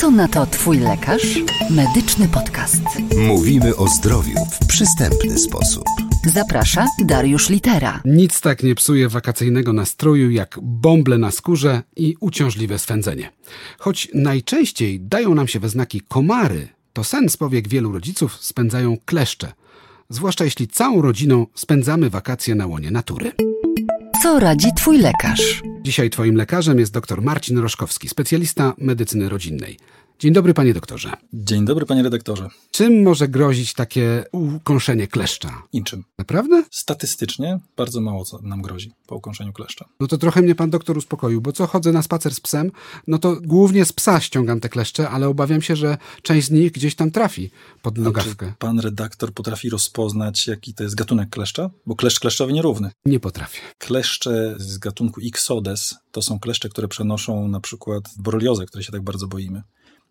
Co na to Twój lekarz? Medyczny podcast. Mówimy o zdrowiu w przystępny sposób. Zaprasza Dariusz Litera. Nic tak nie psuje wakacyjnego nastroju jak bąble na skórze i uciążliwe swędzenie. Choć najczęściej dają nam się we znaki komary, to sen z powiek wielu rodziców spędzają kleszcze. Zwłaszcza jeśli całą rodziną spędzamy wakacje na łonie natury. Co radzi Twój lekarz? Dzisiaj Twoim lekarzem jest dr Marcin Roszkowski, specjalista medycyny rodzinnej. Dzień dobry, panie doktorze. Dzień dobry, panie redaktorze. Czym może grozić takie ukąszenie kleszcza? Niczym. Naprawdę? Statystycznie bardzo mało co nam grozi po ukąszeniu kleszcza. No to trochę mnie pan doktor uspokoił, bo co chodzę na spacer z psem, no to głównie z psa ściągam te kleszcze, ale obawiam się, że część z nich gdzieś tam trafi pod nogawkę. Czy pan redaktor potrafi rozpoznać, jaki to jest gatunek kleszcza? Bo kleszcz kleszczowy nierówny. Nie potrafię. Kleszcze z gatunku Ixodes to są kleszcze, które przenoszą na przykład boreliozę, której się tak bardzo boimy.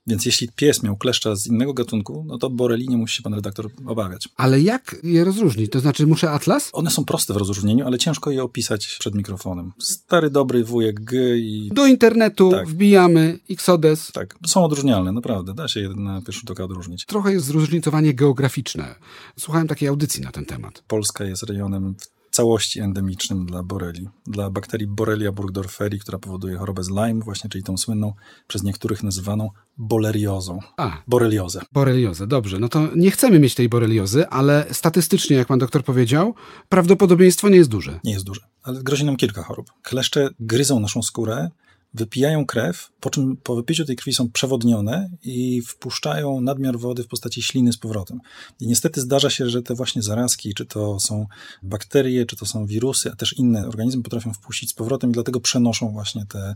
Więc jeśli pies miał kleszcza z innego gatunku, no to boreli nie musi się pan redaktor obawiać. Ale jak je rozróżnić? To znaczy muszę atlas? One są proste w rozróżnieniu, ale ciężko je opisać przed mikrofonem. Stary, dobry wujek G i... Do internetu Tak. wbijamy Xodes. Tak, są odróżnialne, naprawdę. Da się je na pierwszy rzut oka odróżnić. Trochę jest zróżnicowanie geograficzne. Słuchałem takiej audycji na ten temat. Polska jest rejonem w całości endemicznym dla boreli. Dla bakterii Borrelia burgdorferi, która powoduje chorobę z Lyme, właśnie, czyli tą słynną, przez niektórych nazywaną boleriozą. A, Boreliozę. boreliozę. Dobrze, no to nie chcemy mieć tej boreliozy, ale statystycznie, jak pan doktor powiedział, prawdopodobieństwo nie jest duże. Nie jest duże, ale grozi nam kilka chorób. Kleszcze gryzą naszą skórę, wypijają krew, po czym po wypiciu tej krwi są przewodnione i wpuszczają nadmiar wody w postaci śliny z powrotem. I niestety zdarza się, że te właśnie zarazki, czy to są bakterie, czy to są wirusy, a też inne organizmy potrafią wpuścić z powrotem i dlatego przenoszą właśnie te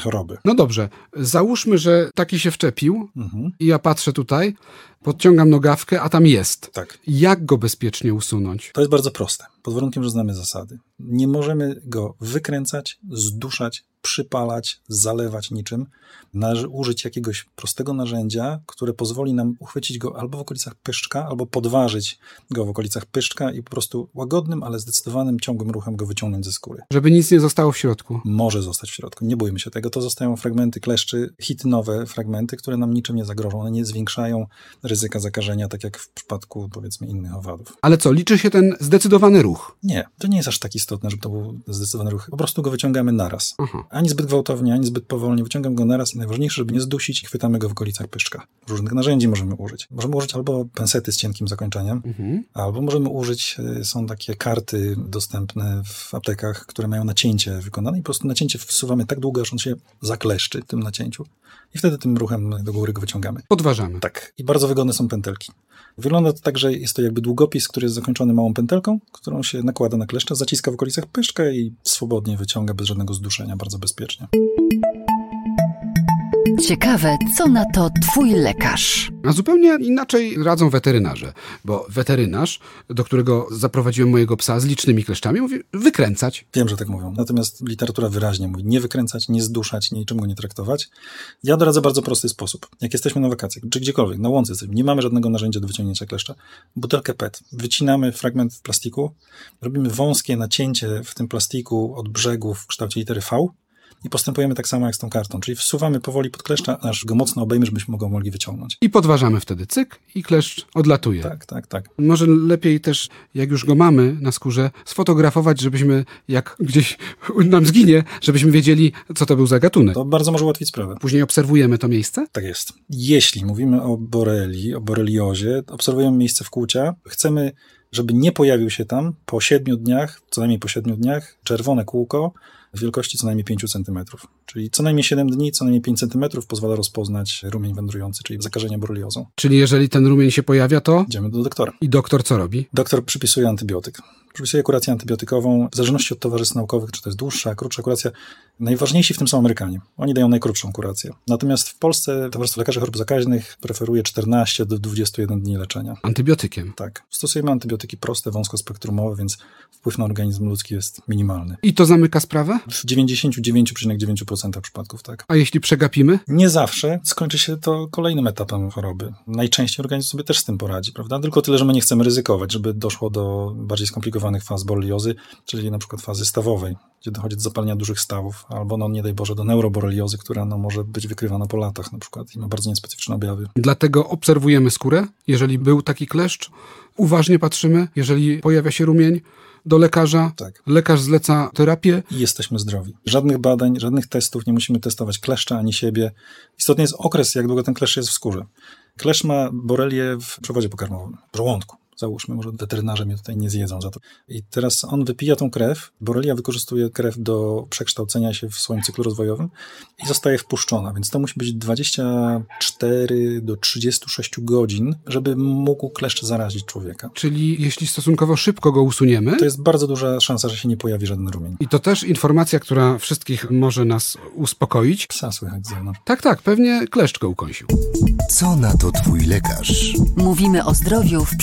choroby. No dobrze, załóżmy, że taki się wczepił Mhm. i ja patrzę tutaj, podciągam nogawkę, a tam jest. Tak. Jak go bezpiecznie usunąć? To jest bardzo proste, pod warunkiem, że znamy zasady. Nie możemy go wykręcać, zduszać, przypalać, zalewać niczym. Należy użyć jakiegoś prostego narzędzia, które pozwoli nam uchwycić go albo w okolicach pyszczka, albo podważyć go w okolicach pyszczka i po prostu łagodnym, ale zdecydowanym, ciągłym ruchem go wyciągnąć ze skóry. Żeby nic nie zostało w środku. Może zostać w środku, nie bójmy się tego. To zostają fragmenty kleszczy, hitynowe fragmenty, które nam niczym nie zagrożą. One nie zwiększają ryzyka zakażenia, tak jak w przypadku powiedzmy innych owadów. Ale co, liczy się ten zdecydowany ruch? Nie, to nie jest aż tak istotne, żeby to był zdecydowany ruch. Po prostu go wyciągamy naraz. Aha. Ani zbyt gwałtownie, ani zbyt powolnie. Wyciągam go naraz i najważniejsze, żeby nie zdusić i chwytamy go w okolicach pyszczka. Różnych narzędzi możemy użyć. Możemy użyć albo pensety z cienkim zakończeniem, Mhm. albo możemy użyć, y, są takie karty dostępne w aptekach, które mają nacięcie wykonane i po prostu nacięcie wsuwamy tak długo, aż on się zakleszczy w tym nacięciu i wtedy tym ruchem do góry go wyciągamy. Podważamy. Tak. I bardzo wygodne są pętelki. Wygląda to tak, że jest to jakby długopis, który jest zakończony małą pętelką, którą się nakłada na kleszcza, zaciska w okolicach pyszczka i swobodnie wyciąga bez żadnego zduszenia, bardzo bezpiecznie. Ciekawe, co na to Twój lekarz? A zupełnie inaczej radzą weterynarze, bo weterynarz, do którego zaprowadziłem mojego psa z licznymi kleszczami, mówi wykręcać. Wiem, że tak mówią. Natomiast literatura wyraźnie mówi nie wykręcać, nie zduszać, niczym go nie traktować. Ja doradzę bardzo prosty sposób. Jak jesteśmy na wakacjach, czy gdziekolwiek, na łące jesteśmy, nie mamy żadnego narzędzia do wyciągnięcia kleszcza, butelkę PET, wycinamy fragment plastiku, robimy wąskie nacięcie w tym plastiku od brzegu w kształcie litery V i postępujemy tak samo jak z tą kartą, czyli wsuwamy powoli pod kleszcza, aż go mocno obejmie, żebyśmy go mogli wyciągnąć. I podważamy wtedy cyk i kleszcz odlatuje. Tak, tak, tak. Może lepiej też, jak już go mamy na skórze, sfotografować, żebyśmy, jak gdzieś nam zginie, żebyśmy wiedzieli, co to był za gatunek. To bardzo może ułatwić sprawę. Później obserwujemy to miejsce. Tak jest. Jeśli mówimy o boreli, o boreliozie, obserwujemy miejsce wkłucia, chcemy, żeby nie pojawił się tam po siedmiu dniach, co najmniej po siedmiu dniach, czerwone kółko wielkości co najmniej 5 cm. Czyli co najmniej 7 dni, co najmniej 5 cm pozwala rozpoznać rumień wędrujący, czyli zakażenie boreliozą. Czyli jeżeli ten rumień się pojawia, to Idziemy do doktora. i doktor co robi? Doktor przypisuje antybiotyk. Przypisuje kurację antybiotykową, w zależności od towarzystw naukowych, czy to jest dłuższa, krótsza kuracja. Najważniejsi w tym są Amerykanie. Oni dają najkrótszą kurację. Natomiast w Polsce Towarzystwo Lekarzy Chorób Zakaźnych preferuje 14 do 21 dni leczenia. Antybiotykiem. Tak. Stosujemy antybiotyki proste, wąskospektrumowe, więc wpływ na organizm ludzki jest minimalny. I to zamyka sprawę? W 99,9% przypadków, tak. A jeśli przegapimy? Nie zawsze skończy się to kolejnym etapem choroby. Najczęściej organizm sobie też z tym poradzi, prawda? Tylko tyle, że my nie chcemy ryzykować, żeby doszło do bardziej skomplikowanych faz boreliozy, czyli na przykład fazy stawowej, gdzie dochodzi do zapalenia dużych stawów, albo no nie daj Boże do neuroboreliozy, która no, może być wykrywana po latach na przykład i ma bardzo niespecyficzne objawy. Dlatego obserwujemy skórę. Jeżeli był taki kleszcz, uważnie patrzymy. Jeżeli pojawia się rumień, do lekarza. Tak. Lekarz zleca terapię. I jesteśmy zdrowi. Żadnych badań, żadnych testów, nie musimy testować kleszcza ani siebie. Istotny jest okres, jak długo ten kleszcz jest w skórze. Kleszcz ma borelię w przewodzie pokarmowym, w żołądku. Załóżmy, może weterynarze mnie tutaj nie zjedzą za to. I teraz on wypija tą krew. Borelia wykorzystuje krew do przekształcenia się w swoim cyklu rozwojowym i zostaje wpuszczona. Więc to musi być 24 do 36 godzin, żeby mógł kleszcz zarazić człowieka. Czyli jeśli stosunkowo szybko go usuniemy, To jest bardzo duża szansa, że się nie pojawi żaden rumień. i to też informacja, która wszystkich może nas uspokoić. Psa słychać z zewnątrz. Tak, tak, pewnie kleszcz go ukąsił. Co na to twój lekarz? Mówimy o zdrowiu w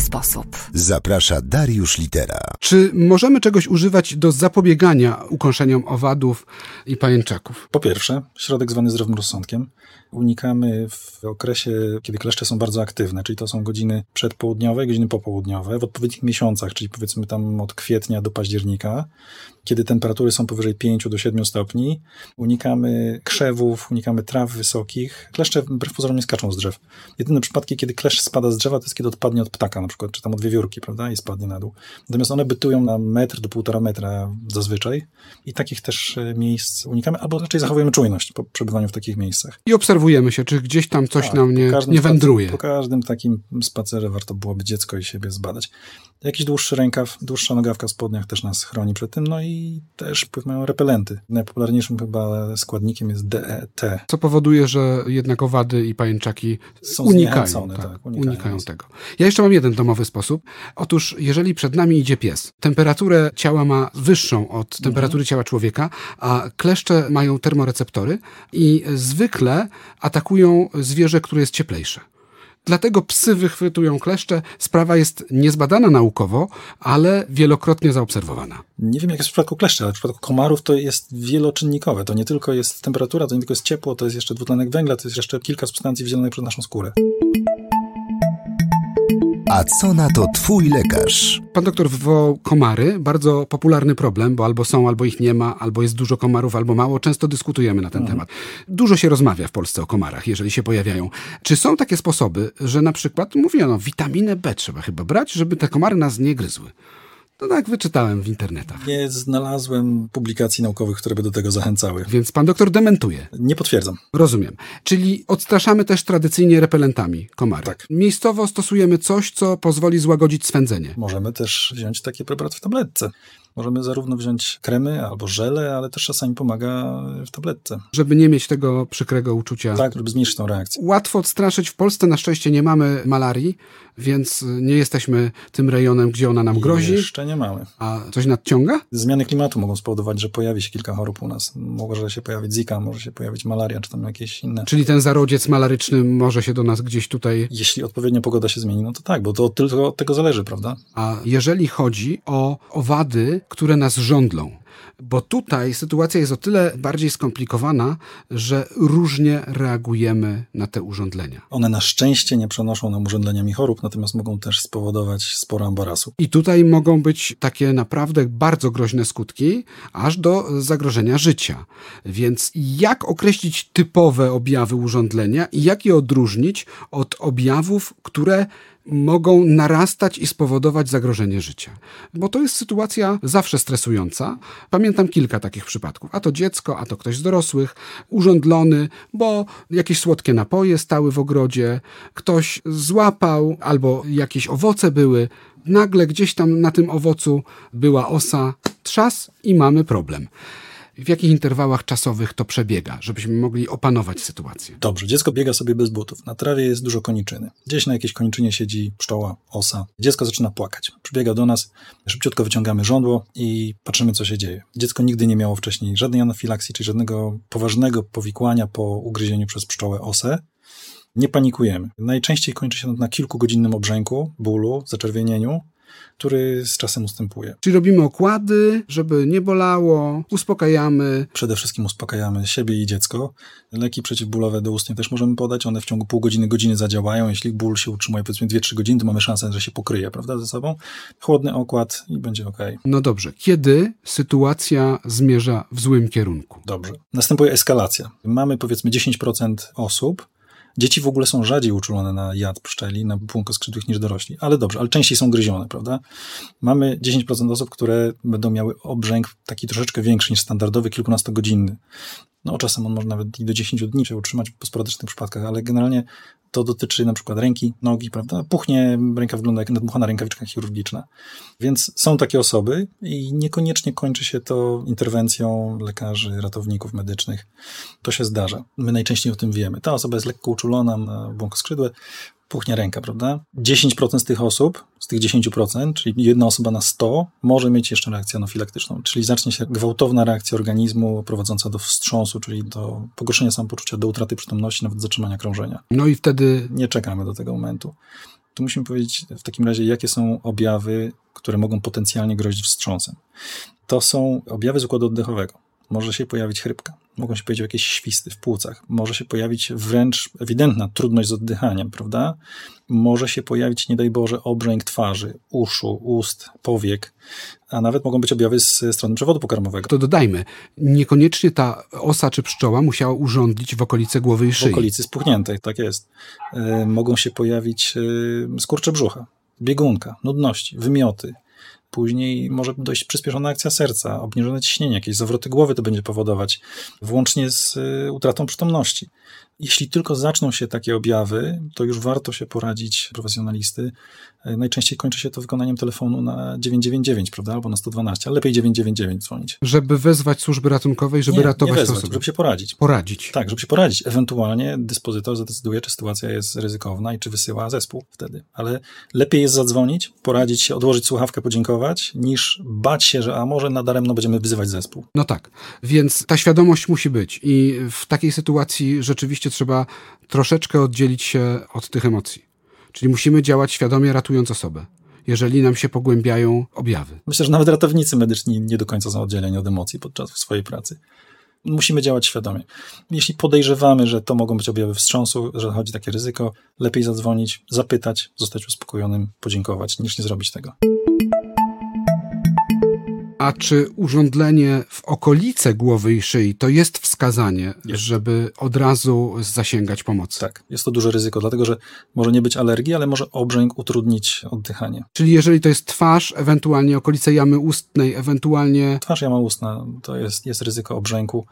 sposób. Zaprasza Dariusz Litera. Czy możemy czegoś używać do zapobiegania ukąszeniom owadów i pajęczaków? Po pierwsze, środek zwany zdrowym rozsądkiem. Unikamy w okresie, kiedy kleszcze są bardzo aktywne, czyli to są godziny przedpołudniowe, godziny popołudniowe, w odpowiednich miesiącach, czyli powiedzmy tam od kwietnia do października, kiedy temperatury są powyżej 5 do 7 stopni. Unikamy krzewów, unikamy traw wysokich. Kleszcze wbrew pozorom nie skaczą z drzew. Jedyne przypadki, kiedy kleszcz spada z drzewa, to jest kiedy odpadnie od ptaka na przykład, czy tam od wiewiórki, prawda, i spadnie na dół. Natomiast one bytują na metr do półtora metra zazwyczaj i takich też e, miejsc unikamy, albo raczej zachowujemy czujność po przebywaniu w takich miejscach. I obserwujemy się, czy gdzieś tam coś Tak, nam nie, nie spacer- wędruje. Po każdym takim spacerze warto byłoby dziecko i siebie zbadać. Jakiś dłuższy rękaw, dłuższa nogawka w spodniach też nas chroni przed tym, no i też wpływ mają repelenty. Najpopularniejszym chyba składnikiem jest DET. Co powoduje, że jednak owady i pajęczaki Są unikają, tak, tak, unikają, unikają tego. Ja jeszcze mam jeden domowy sposób. Otóż, jeżeli przed nami idzie pies, temperaturę ciała ma wyższą od temperatury ciała człowieka, a kleszcze mają termoreceptory i zwykle atakują zwierzę, które jest cieplejsze. Dlatego psy wychwytują kleszcze. Sprawa jest niezbadana naukowo, ale wielokrotnie zaobserwowana. Nie wiem, jak jest w przypadku kleszczy, ale w przypadku komarów to jest wieloczynnikowe. To nie tylko jest temperatura, to nie tylko jest ciepło, to jest jeszcze dwutlenek węgla, to jest jeszcze kilka substancji wydzielanych przez naszą skórę. A co na to twój lekarz? Pan doktor wywołał komary, bardzo popularny problem, bo albo są, albo ich nie ma, albo jest dużo komarów, albo mało. Często dyskutujemy na ten Mhm. temat. Dużo się rozmawia w Polsce o komarach, jeżeli się pojawiają. Czy są takie sposoby, że na przykład, mówiono, witaminę B trzeba chyba brać, żeby te komary nas nie gryzły? To tak wyczytałem w internetach. Nie znalazłem publikacji naukowych, które by do tego zachęcały. Więc pan doktor dementuje. Nie potwierdzam. Rozumiem. Czyli odstraszamy też tradycyjnie repelentami komary. Tak. Miejscowo stosujemy coś, co pozwoli złagodzić swędzenie. Możemy też wziąć takie preparaty w tabletce. Możemy zarówno wziąć kremy albo żele, ale też czasami pomaga w tabletce. Żeby nie mieć tego przykrego uczucia Tak, żeby zmniejszyć tą reakcję. łatwo odstraszyć. W Polsce na szczęście nie mamy malarii, więc nie jesteśmy tym rejonem, gdzie ona nam grozi. Jeszcze nie mamy. A coś nadciąga? Zmiany klimatu mogą spowodować, że pojawi się kilka chorób u nas. Może się pojawić zika, może się pojawić malaria, czy tam jakieś inne. Czyli ten zarodziec malaryczny może się do nas gdzieś tutaj. Jeśli odpowiednio pogoda się zmieni, no to tak, bo to tylko od tego zależy, prawda? A jeżeli chodzi o owady, które nas żądlą, bo tutaj sytuacja jest o tyle bardziej skomplikowana, że różnie reagujemy na te urządlenia. One na szczęście nie przenoszą nam urządzeniami chorób, natomiast mogą też spowodować sporo ambarasu. I tutaj mogą być takie naprawdę bardzo groźne skutki, aż do zagrożenia życia. Więc jak określić typowe objawy urządlenia i jak je odróżnić od objawów, które mogą narastać i spowodować zagrożenie życia. Bo to jest sytuacja zawsze stresująca. Pamiętam kilka takich przypadków. A to dziecko, a to ktoś z dorosłych, urządlony, bo jakieś słodkie napoje stały w ogrodzie, ktoś złapał, albo jakieś owoce były. Nagle gdzieś tam na tym owocu była osa, trzas i mamy problem. W jakich interwałach czasowych to przebiega, żebyśmy mogli opanować sytuację? Dobrze, dziecko biega sobie bez butów. Na trawie jest dużo koniczyny. Gdzieś na jakiejś koniczynie siedzi pszczoła, osa. Dziecko zaczyna płakać. Przybiega do nas, szybciutko wyciągamy żądło i patrzymy, co się dzieje. Dziecko nigdy nie miało wcześniej żadnej anafilakcji, czy żadnego poważnego powikłania po ugryzieniu przez pszczołę osę. Nie panikujemy. Najczęściej kończy się to na kilkugodzinnym obrzęku, bólu, zaczerwienieniu. Który z czasem ustępuje. Czyli robimy okłady, żeby nie bolało, uspokajamy. Przede wszystkim uspokajamy siebie i dziecko. Leki przeciwbólowe doustnie też możemy podać. One w ciągu pół godziny, godziny zadziałają. Jeśli ból się utrzymuje powiedzmy 2-3 godziny, to mamy szansę, że się pokryje, prawda, ze sobą. Chłodny okład i będzie ok. No dobrze. Kiedy sytuacja zmierza w złym kierunku? Dobrze. Następuje eskalacja. Mamy powiedzmy 10% osób, Dzieci w ogóle są rzadziej uczulone na jad pszczeli, na błonkoskrzydłych niż dorośli. Ale dobrze, ale częściej są gryzione, prawda? Mamy 10% osób, które będą miały obrzęk taki troszeczkę większy niż standardowy, kilkunastogodzinny. No czasem on może nawet i do 10 dni się utrzymać po sporadycznych przypadkach, ale generalnie to dotyczy na przykład ręki, nogi, prawda? Puchnie, ręka wygląda jak nadmuchana rękawiczka chirurgiczna. Więc są takie osoby i niekoniecznie kończy się to interwencją lekarzy, ratowników medycznych. To się zdarza. My najczęściej o tym wiemy. Ta osoba jest lekko uczulona na błonkoskrzydłe, puchnie ręka, prawda? 10% z tych osób, z tych 10%, czyli jedna osoba na 100, może mieć jeszcze reakcję anafilaktyczną, czyli zacznie się gwałtowna reakcja organizmu prowadząca do wstrząsu, czyli do pogorszenia samopoczucia, do utraty przytomności, nawet zatrzymania krążenia. No i wtedy Nie czekamy do tego momentu. Tu musimy powiedzieć w takim razie, jakie są objawy, które mogą potencjalnie grozić wstrząsem. To są objawy z układu oddechowego. Może się pojawić chrypka, mogą się pojawić jakieś świsty w płucach, może się pojawić wręcz ewidentna trudność z oddychaniem, prawda? Może się pojawić, nie daj Boże, obrzęk twarzy, uszu, ust, powiek, a nawet mogą być objawy z strony przewodu pokarmowego. to dodajmy, niekoniecznie ta osa czy pszczoła musiała urządlić w okolice głowy i W szyi. okolicy spuchniętej, tak jest. E, mogą się pojawić e, skurcze brzucha, biegunka, nudności, wymioty. Później może dojść przyspieszona akcja serca, obniżone ciśnienie, jakieś zawroty głowy to będzie powodować, włącznie z e, utratą przytomności. Jeśli tylko zaczną się takie objawy, to już warto się poradzić profesjonalisty. E, Najczęściej kończy się to wykonaniem telefonu na 999, prawda, albo na 112, ale lepiej 999 dzwonić. Żeby wezwać służby ratunkowej, żeby nie, ratować nie wezwać, osobę. żeby się poradzić. Poradzić. Tak, żeby się poradzić. Ewentualnie dyspozytor zadecyduje, czy sytuacja jest ryzykowna i czy wysyła zespół wtedy. Ale lepiej jest zadzwonić, poradzić się, odłożyć słuchawkę, podziękować, niż bać się, że a może nadaremno będziemy wyzywać zespół. No tak, więc ta świadomość musi być i w takiej sytuacji rzeczywiście trzeba troszeczkę oddzielić się od tych emocji. Czyli musimy działać świadomie, ratując osobę, jeżeli nam się pogłębiają objawy. Myślę, że nawet ratownicy medyczni nie do końca są oddzieleni od emocji podczas swojej pracy. Musimy działać świadomie. Jeśli podejrzewamy, że to mogą być objawy wstrząsu, że chodzi takie ryzyko, lepiej zadzwonić, zapytać, zostać uspokojonym, podziękować, niż nie zrobić tego. A czy urządlenie w okolice głowy i szyi to jest wskazanie, Jest. żeby od razu zasięgać pomocy? Tak, jest to duże ryzyko, dlatego że może nie być alergii, ale może obrzęk utrudnić oddychanie. Czyli jeżeli to jest twarz, ewentualnie okolice jamy ustnej, ewentualnie Twarz jama ustna to jest, jest ryzyko obrzęku,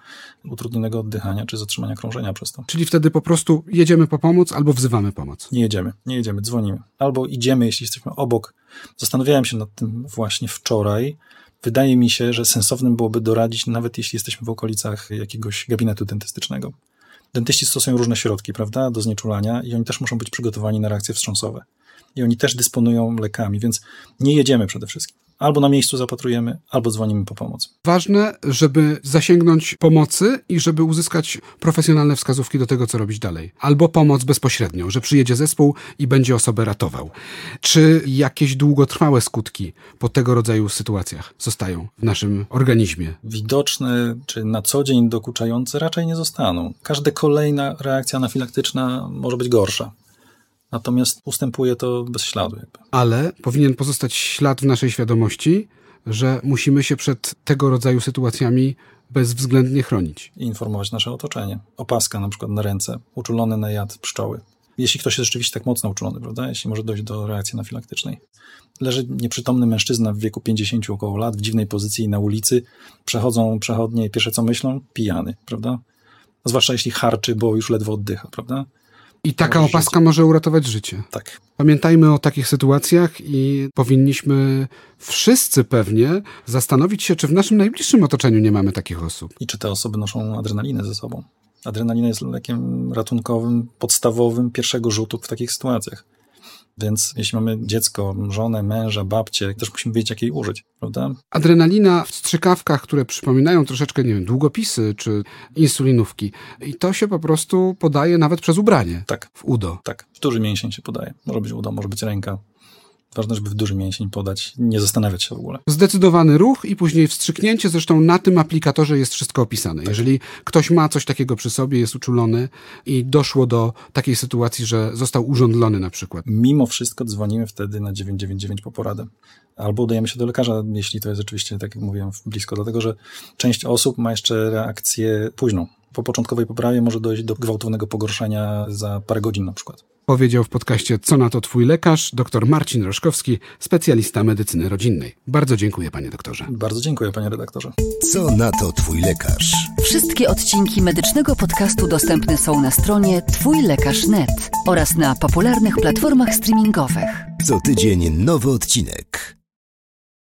utrudnionego oddychania czy zatrzymania krążenia przez to. Czyli wtedy po prostu jedziemy po pomoc albo wzywamy pomoc. Nie jedziemy, nie jedziemy, dzwonimy. Albo idziemy, jeśli jesteśmy obok. Zastanawiałem się nad tym właśnie wczoraj. Wydaje mi się, że sensownym byłoby doradzić, nawet jeśli jesteśmy w okolicach jakiegoś gabinetu dentystycznego. Dentyści stosują różne środki, prawda, do znieczulania i oni też muszą być przygotowani na reakcje wstrząsowe. I oni też dysponują lekami, więc nie jedziemy przede wszystkim. Albo na miejscu zapatrujemy, albo dzwonimy po pomoc. Ważne, żeby zasięgnąć pomocy i żeby uzyskać profesjonalne wskazówki do tego, co robić dalej. Albo pomoc bezpośrednią, że przyjedzie zespół i będzie osobę ratował. Czy jakieś długotrwałe skutki po tego rodzaju sytuacjach zostają w naszym organizmie? Widoczne czy na co dzień dokuczające raczej nie zostaną. Każda kolejna reakcja anafilaktyczna może być gorsza. Natomiast ustępuje to bez śladu. Jakby. Ale powinien pozostać ślad w naszej świadomości, że musimy się przed tego rodzaju sytuacjami bezwzględnie chronić. i informować nasze otoczenie. Opaska na przykład na ręce, uczulony na jad pszczoły. Jeśli ktoś jest rzeczywiście tak mocno uczulony, prawda? Jeśli może dojść do reakcji anafilaktycznej. Leży nieprzytomny mężczyzna w wieku 50 około lat, w dziwnej pozycji na ulicy. Przechodzą przechodnie i pierwsze co myślą? Pijany, prawda? Zwłaszcza jeśli harczy, bo już ledwo oddycha, prawda? I taka opaska może uratować życie. Tak. Pamiętajmy o takich sytuacjach i powinniśmy wszyscy pewnie zastanowić się, czy w naszym najbliższym otoczeniu nie mamy takich osób. I czy te osoby noszą adrenalinę ze sobą? Adrenalina jest lekiem ratunkowym, podstawowym pierwszego rzutu w takich sytuacjach. Więc jeśli mamy dziecko, żonę, męża, babcię, też musimy wiedzieć, jak jej użyć, prawda? Adrenalina w strzykawkach, które przypominają troszeczkę, nie wiem, długopisy czy insulinówki. I to się po prostu podaje nawet przez ubranie Tak, w udo. tak. W duży mięsień się podaje. Może być udo, może być ręka. Ważne, żeby w duży mięsień podać, nie zastanawiać się w ogóle. Zdecydowany ruch i później wstrzyknięcie, zresztą na tym aplikatorze jest wszystko opisane. Jeżeli ktoś ma coś takiego przy sobie, jest uczulony i doszło do takiej sytuacji, że został urządlony na przykład. Mimo wszystko dzwonimy wtedy na 999 po poradę. Albo udajemy się do lekarza, jeśli to jest oczywiście, tak jak mówiłem, blisko, dlatego że część osób ma jeszcze reakcję późną. Po początkowej poprawie może dojść do gwałtownego pogorszenia za parę godzin na przykład. Powiedział w podcaście Co na to twój lekarz, dr Marcin Roszkowski, specjalista medycyny rodzinnej. Bardzo dziękuję panie doktorze. Bardzo dziękuję panie redaktorze. Co na to twój lekarz? Wszystkie odcinki medycznego podcastu dostępne są na stronie twójlekarz.net oraz na popularnych platformach streamingowych. Co tydzień nowy odcinek.